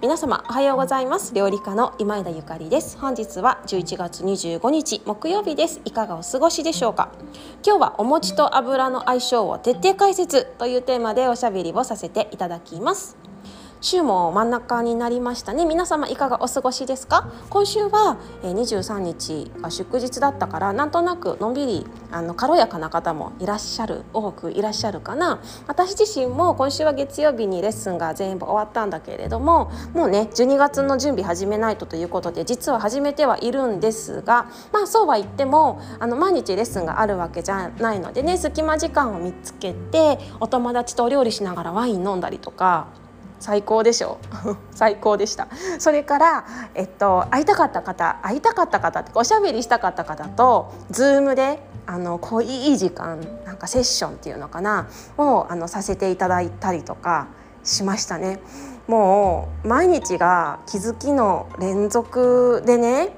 皆様おはようございます。料理家の今枝ゆかりです。本日は11月25日木曜日です。いかがお過ごしでしょうか？今日はお餅と油の相性を徹底解説というテーマでおしゃべりをさせていただきます。週も真ん中になりましたね。皆様いかがお過ごしですか？今週は23日が祝日だったからなんとなくのんびりあの軽やかな方もいらっしゃる多くいらっしゃるかな。私自身も今週は月曜日にレッスンが全部終わったんだけれどももうね12月の準備始めないとということで実は始めてはいるんですがまあそうは言ってもあの毎日レッスンがあるわけじゃないのでね隙間時間を見つけてお友達とお料理しながらワイン飲んだりとか最高でしょ？最高でした。それからえっと会いたかった方会いたかった方っておしゃべりしたかった方とズームであのこういい時間なんかセッションっていうのかなをあのさせていただいたりとかしましたね。もう毎日が気づきの連続でね。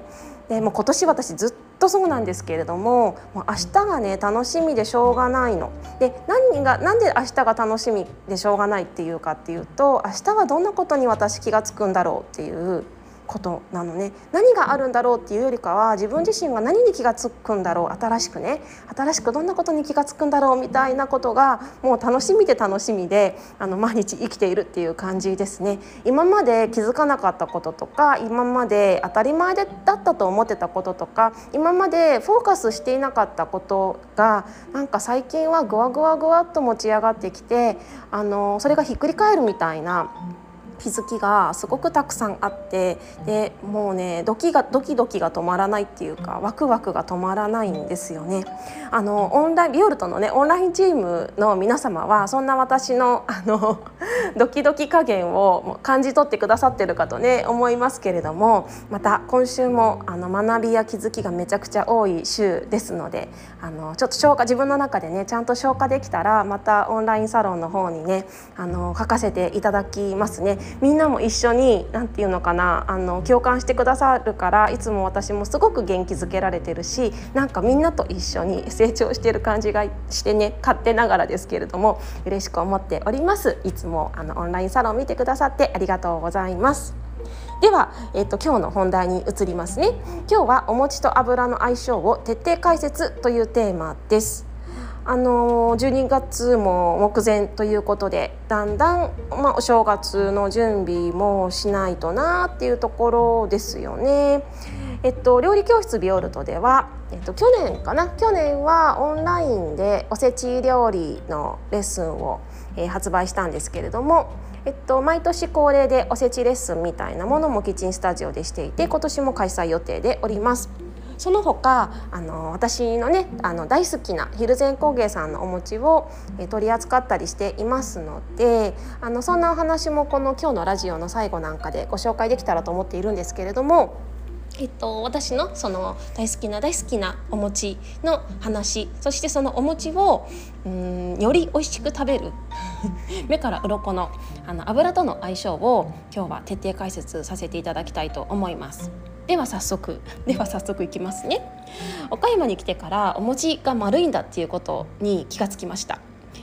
でも今年私ずっとそうなんですけれどももう明日がね楽しみでしょうがないの。で何が何で明日が楽しみでしょうがないっていうかっていうと明日はどんなことに私気が付くんだろうっていうことなのね。何があるんだろうっていうよりかは自分自身が何に気が付くんだろう。新しくね。新しくどんなことに気が付くんだろうみたいなことがもう楽しみで楽しみであの毎日生きているっていう感じですね。今まで気づかなかったこととか今まで当たり前だったと思ってたこととか今までフォーカスしていなかったことがなんか最近はぐわぐわぐわっと持ち上がってきてあのそれがひっくり返るみたいな。気づきがすごくたくさんあってでもうねドキがドキドキが止まらないっていうかワクワクが止まらないんですよね。あのオンラインビオルトのねオンラインチームの皆様はそんな私のあの ドキドキ加減を感じ取ってくださってるかとね思いますけれどもまた今週もあの学びや気づきがめちゃくちゃ多い週ですのであのちょっと消化自分の中でねちゃんと消化できたらまたオンラインサロンの方にねあの書かせていただきますね。みんなも一緒に何て言うのかなあの共感してくださるからいつも私もすごく元気づけられてるしなんかみんなと一緒に成長してる感じがしてね勝手ながらですけれども嬉しく思っております。いつもあのオンラインサロン見てくださってありがとうございます。では、えっと、今日の本題に移りますね。今日はお餅と油の相性を徹底解説というテーマです。あの12月も目前ということでだんだん、まあ、お正月の準備もしないとなっていうところですよね。えっと、料理教室ビオルトでは、えっと、去年かな？去年はオンラインでおせち料理のレッスンを、えー、発売したんですけれども、えっと、毎年恒例でおせちレッスンみたいなものもキッチンスタジオでしていて今年も開催予定でおります。その他あの私のねあの大好きな蒜山工芸さんのお餅を、え取り扱ったりしていますのであのそんなお話もこの今日のラジオの最後なんかでご紹介できたらと思っているんですけれども。えっと、私のその大好きな大好きなお餅の話そしてそのお餅をうんより美味しく食べる 目から鱗のあの油との相性を今日は徹底解説させていただきたいと思います。では早速。では早速いきますね。岡山に来てからお餅が丸いんだっていうことに気がつきました。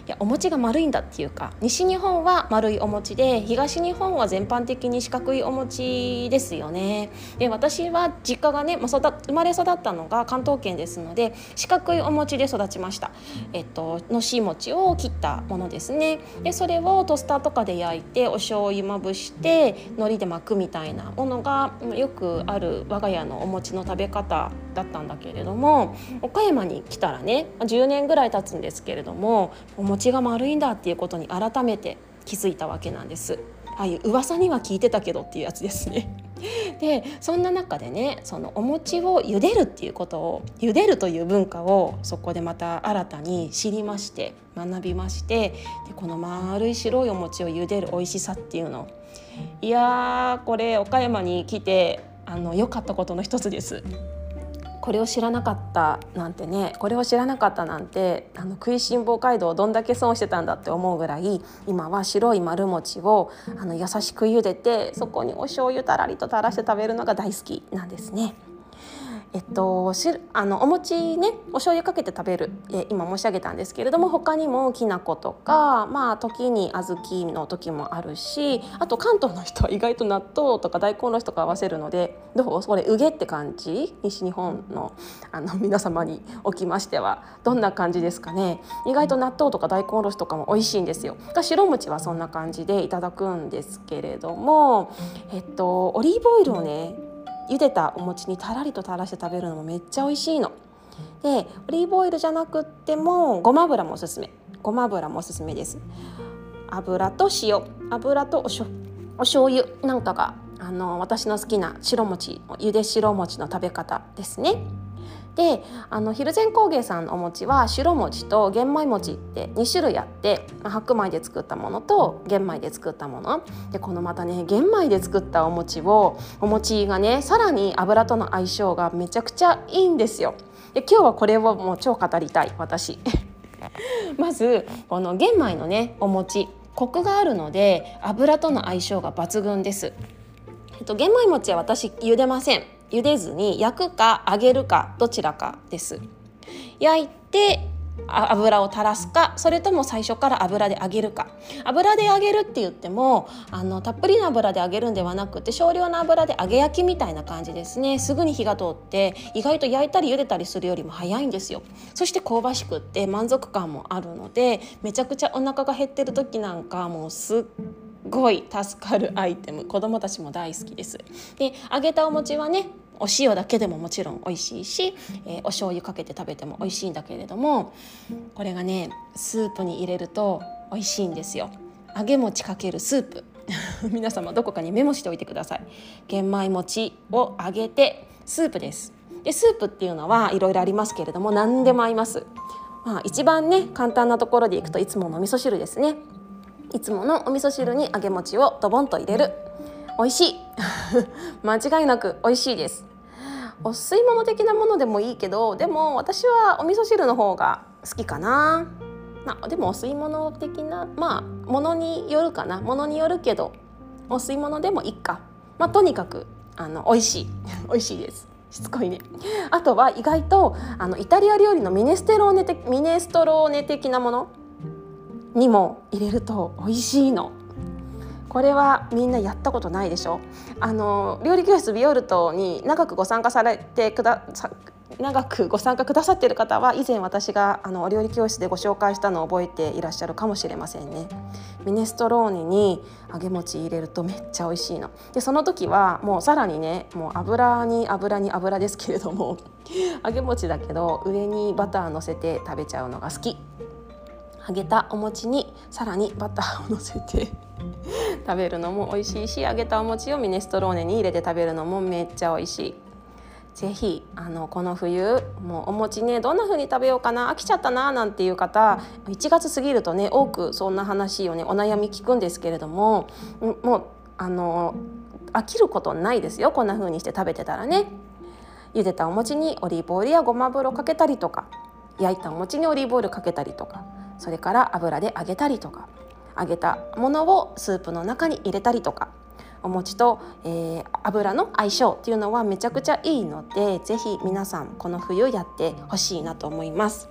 いやお餅が丸いんだっていうか西日本は丸いお餅で東日本は全般的に四角いお餅ですよね。で私は実家がね、育生まれ育ったのが関東圏ですので四角いお餅で育ちました。えっとのし餅を切ったものですね。でそれをトースターとかで焼いてお醤油まぶして海苔で巻くみたいなものがよくある我が家のお餅の食べ方だったんだけれども岡山に来たらね10年ぐらい経つんですけれどもお餅餅が丸いんだっていうことに改めて気づいたわけなんです。ああいう噂には聞いてたけどっていうやつですね。でそんな中でねそのお餅を茹でるっていうことを茹でるという文化をそこでまた新たに知りまして学びましてでこの丸い白いお餅を茹でる美味しさっていうのいやーこれ岡山に来てあの良かったことの一つです。これを知らなかったなんてねこれを知らなかったなんてあの食いしん坊街道をどんだけ損してたんだって思うぐらい今は白い丸餅をあの優しく茹でてそこにお醤油たらりと垂らして食べるのが大好きなんですね。えっと、しあのお餅ねお醤油かけて食べるえ今申し上げたんですけれども他にもきな粉とかまあ時に小豆の時もあるしあと関東の人は意外と納豆とか大根の人とか合わせるのでどうそれうげって感じ？西日本のあの皆様におきましてはどんな感じですかね？意外と納豆とか大根おろしとかも美味しいんですよ。が白餅はそんな感じでいただくんですけれどもえっとオリーブオイルをね茹でたお餅にたらりと垂らして食べるのもめっちゃ美味しいの。でオリーブオイルじゃなくってもごま油もおすすめ。ごま油もおすすめです。油と塩。油とおしょお醤油なんかがあの私の好きな白餅ゆで白餅の食べ方ですね。であの蒜山工芸さんのお餅は白餅と玄米餅って2種類あって、まあ、白米で作ったものと玄米で作ったものでこのまたね玄米で作ったお餅をお餅がねさらに油との相性がめちゃくちゃいいんですよ。で今日はこれをもう超語りたい私。まずこの玄米のねお餅コクがあるので油との相性が抜群です。えっと、玄米餅は私茹でません茹でずに焼くか揚げるかどちらかです。焼いて油を垂らすかそれとも最初から油で揚げるか。油で揚げるって言ってもあのたっぷりの油で揚げるんではなくて少量の油で揚げ焼きみたいな感じですね。すぐに火が通って意外と焼いたり茹でたりするよりも早いんですよ。そして香ばしくって満足感もあるのでめちゃくちゃお腹が減ってる時なんかもうすっごい助かるアイテム。子供たちも大好きです。で揚げたお餅はねお塩だけでももちろん美味しいし、えー、お醤油かけて食べても美味しいんだけれどもこれがねスープに入れると美味しいんですよ。揚げ餅かけるスープ。皆様どこかにメモしておいてください。玄米餅を揚げてスープです。でスープっていうのはいろいろありますけれども何でも合います。まあ、一番ね簡単なところでいくといつもの味噌汁ですね。いつものお味噌汁に揚げ餅をドボンと入れる。美味しい。間違いなく美味しいです。お吸い物的なものでもいいけどでも私はお味噌汁の方が好きかな。まあでもお吸い物的なまあものによるかな。ものによるけどお吸い物でもいいか。まあとにかくあの美味しい。美味しいです。しつこいね。あとは意外とあのイタリア料理のミネステローネミネストローネ的なもの。にも入れると美味しいの。これはみんなやったことないでしょあの料理教室ビオルトに長くご参加されてくださ長くご参加くださっている方は以前私があのお料理教室でご紹介したのを覚えていらっしゃるかもしれませんね。ミネストローネに揚げ餅入れるとめっちゃ美味しいの。でその時はもうさらにねもう油に油に油ですけれども 揚げ餅だけど上にバター乗せて食べちゃうのが好き。揚げたお餅にさらにバターをのせて 食べるのも美味しいし揚げたお餅をミネストローネに入れて食べるのもめっちゃ美味しい。ぜひあのこの冬もうお餅ねどんな風に食べようかな飽きちゃったななんていう方1月過ぎるとね多くそんな話をねお悩み聞くんですけれどももうあの飽きることないですよこんな風にして食べてたらね。茹でたお餅にオリーブオイルやごま油をかけたりとか焼いたお餅にオリーブオイルかけたりとかそれから油で揚げたりとか。揚げたものをスープの中に入れたりとか。お餅と、えー、油の相性っていうのはめちゃくちゃいいのでぜひ皆さんこの冬やってほしいなと思います。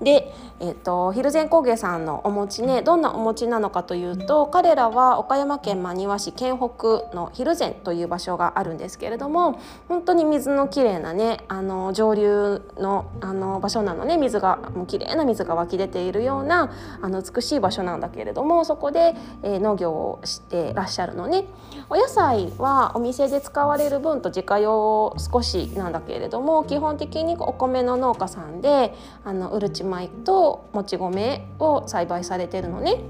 で、えーと、蒜山工芸さんのお餅ねどんなお餅なのかというと彼らは岡山県真庭市県北の蒜山という場所があるんですけれども本当に水のきれいなねあの上流のあの場所なのね水がもうきれいな水が湧き出ているようなあの美しい場所なんだけれどもそこで、えー、農業をしてらっしゃるのね。お野菜はお店で使われる分と自家用少しなんだけれども基本的にお米の農家さんであのうるち米ともち米を栽培されてるのね。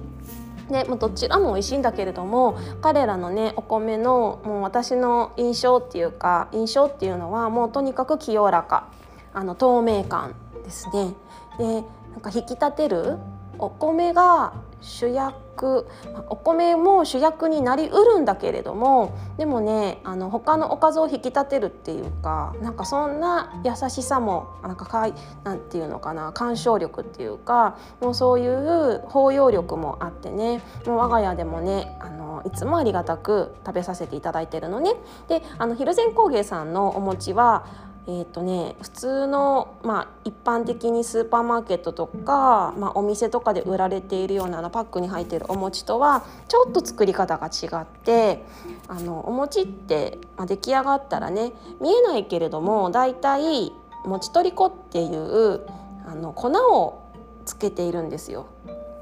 でもどちらも美味しいんだけれども彼らのねお米のもう私の印象っていうか印象っていうのはもうとにかく清らかあの透明感ですね。でなんか引き立てるお米が主役役お米も主役になりうるんだけれどもでもねあの他のおかずを引き立てるっていうかなんかそんな優しさもなんかかいなていうのかな鑑賞力っていうかもうそういう包容力もあってねもう我が家でもねあのいつもありがたく食べさせていただいてるのね。であの蒜山工芸さんのお餅はえーとね、普通の、まあ、一般的にスーパーマーケットとか、まあ、お店とかで売られているようなのパックに入っているお餅とはちょっと作り方が違ってあのお餅って、まあ、出来上がったらね見えないけれどもだいたい餅取り粉っていうあの粉をつけているんですよ。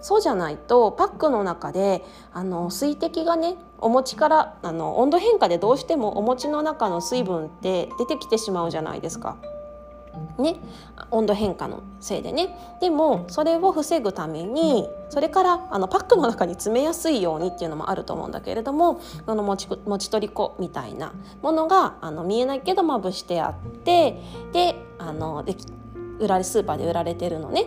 そうじゃないとパックの中であの水滴がねお餅からあの温度変化でどうしてもお餅の中の水分って出てきてしまうじゃないですか。ね、温度変化のせいでね。でもそれを防ぐためにそれからあのパックの中に詰めやすいようにっていうのもあると思うんだけれどもそのもちもち取り粉みたいなものがあの見えないけどまぶしてあってであので売られスーパーで売られてるのね。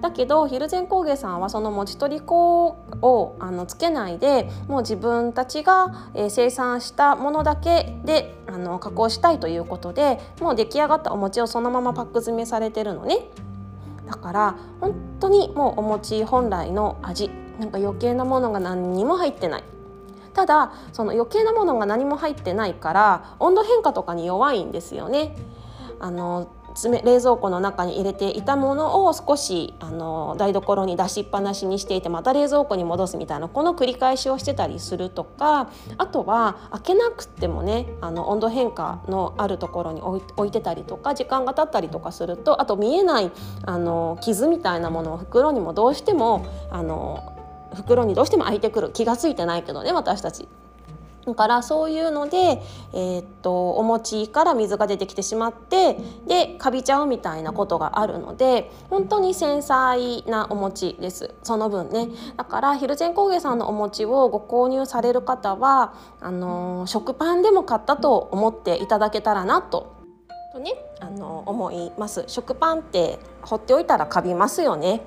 だけど蒜山工芸さんはそのもち取り粉をあのつけないでもう自分たちが、え、生産したものだけであの加工したいということでもう出来上がったお餅をそのままパック詰めされてるのね。だから本当にもうお餅本来の味なんか余計なものが何にも入ってないただその余計なものが何も入ってないから温度変化とかに弱いんですよね。あの冷蔵庫の中に入れていたものを少しあの台所に出しっぱなしにしていてまた冷蔵庫に戻すみたいなこの繰り返しをしてたりするとかあとは開けなくてもねあの温度変化のあるところに置いてたりとか時間が経ったりとかするとあと見えないあの傷みたいなものを袋にもどうしてもあの袋にどうしても開いてくる気が付いてないけどね私たち。だからそういうので、えー、っとお餅から水が出てきてしまってでカビちゃうみたいなことがあるので本当に繊細なお餅です。その分ね。だからヒルゼン工芸さんのお餅をご購入される方はあの食パンでも買ったと思っていただけたらなと。とねあの思います。食パンって放っておいたらカビますよね。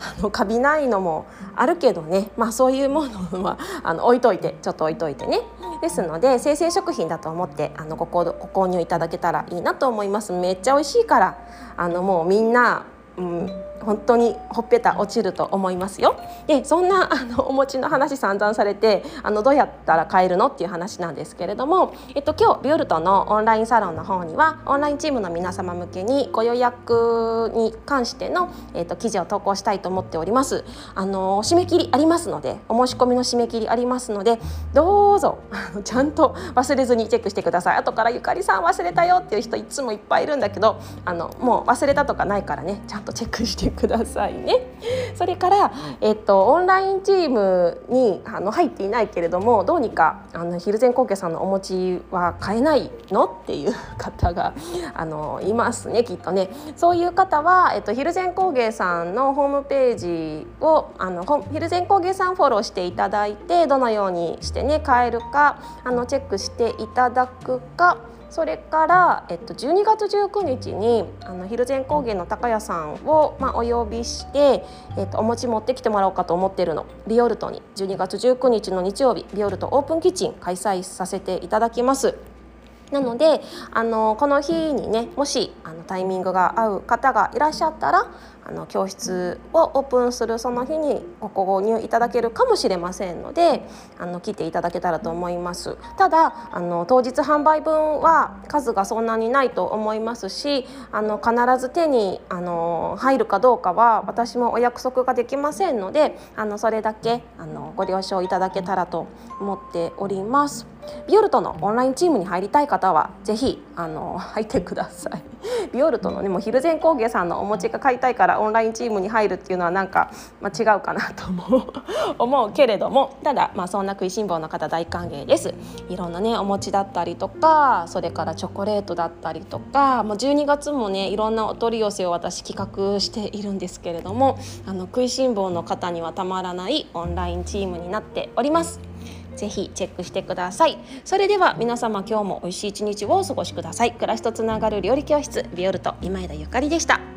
あのカビないのもあるけどね、まあ、そういうものは あの置いといてちょっと置いといてね。ですので生鮮食品だと思ってあのご購ご購入いただけたらいいなと思います。めっちゃ美味しいからあのもうみんな、うん、本当にほっぺた落ちると思いますよ。でそんなあのお餅の話散々されてあのどうやったら買えるのっていう話なんですけれども、えっと、今日ビオルトのオンラインサロンの方にはオンラインチームの皆様向けにご予約に関しての、えっと、記事を投稿したいと思っております。あの締め切りありますのでお申し込みの締め切りありますのでどうぞちゃんと忘れずにチェックしてください。後からゆかりさん忘れたよっていう人いつもいっぱいいるんだけどあのもう忘れたとかないからねちゃんとチェックしてくださいね。それから、えっと、オンラインチームにあの入っていないけれどもどうにかあの蒜山高家さんのお餅は買えないのっていう方が あのいますねきっとね。そういう方は、えっと、蒜山工芸さんのホームページをあの蒜山工芸さんフォローしていただいてどのようにしてね買えるかあのチェックしていただくか。それから、えっと、12月19日にあの蒜山高原の高谷さんを、まあ、お呼びして、えっと、お餅持ってきてもらおうかと思ってるのビオルトに12月19日の日曜日ビオルトオープンキッチン開催させていただきます。なのであのこの日にねもしあのタイミングが合う方がいらっしゃったらあの教室をオープンするその日にご購入いただけるかもしれませんのであの来ていただけたらと思います。ただあの当日販売分は数がそんなにないと思いますしあの必ず手にあの入るかどうかは私もお約束ができませんのであのそれだけあのご了承いただけたらと思っております。ビオルトのオンラインチームに入りたい方はぜひあの入ってください。ビオルトのねもう蒜山工芸さんのお餅が買いたいからオンラインチームに入るっていうのはなんか、まあ、違うかなと思う 思うけれども。ただ、まあ、そんな食いしん坊の方大歓迎です。いろんなねお餅だったりとかそれからチョコレートだったりとかもう12月もねいろんなお取り寄せを私企画しているんですけれどもあの食いしん坊の方にはたまらないオンラインチームになっております。ぜひチェックしてください。それでは皆様今日も美味しい一日をお過ごしください。暮らしとつながる料理教室ビオルト今枝ゆかりでした。